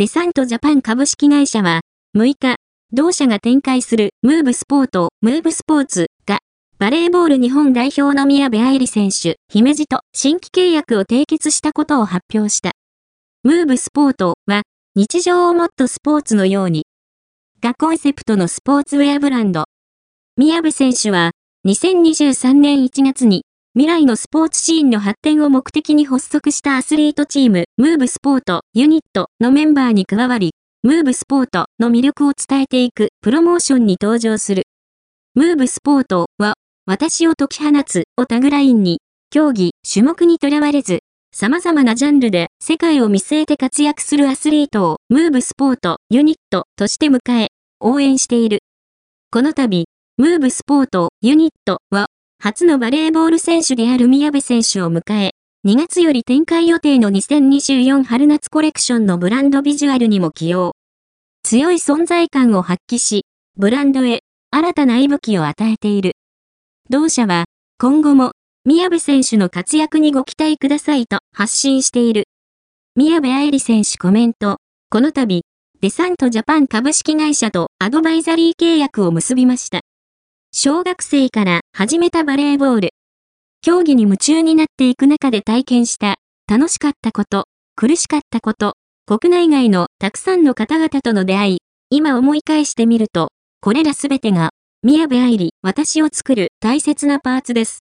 デサントジャパン株式会社は、6日、同社が展開するムーブスポート、ムーブスポーツが、バレーボール日本代表の宮部愛理選手、姫路と新規契約を締結したことを発表した。ムーブスポートは、日常をもっとスポーツのように、がコンセプトのスポーツウェアブランド。宮部選手は、2023年1月に未来のスポーツシーンの発展を目的に発足したアスリートチーム、ムーブスポートユニットのメンバーに加わり、ムーブスポートの魅力を伝えていくプロモーションに登場する。ムーブスポートは、私を解き放つをタグラインに、競技、種目にとらわれず、様々なジャンルで世界を見据えて活躍するアスリートをムーブスポートユニットとして迎え、応援している。この度、ムーブスポートユニットは初のバレーボール選手である宮部選手を迎え、2月より展開予定の2024春夏コレクションのブランドビジュアルにも起用。強い存在感を発揮し、ブランドへ新たな息吹を与えている。同社は、今後も、宮部選手の活躍にご期待くださいと発信している。宮部愛理選手コメント。この度、デサントジャパン株式会社とアドバイザリー契約を結びました。小学生から始めたバレーボール。競技に夢中になっていく中で体験した楽しかったこと、苦しかったこと、国内外のたくさんの方々との出会い、今思い返してみると、これらすべてが、宮部愛理、私を作る大切なパーツです。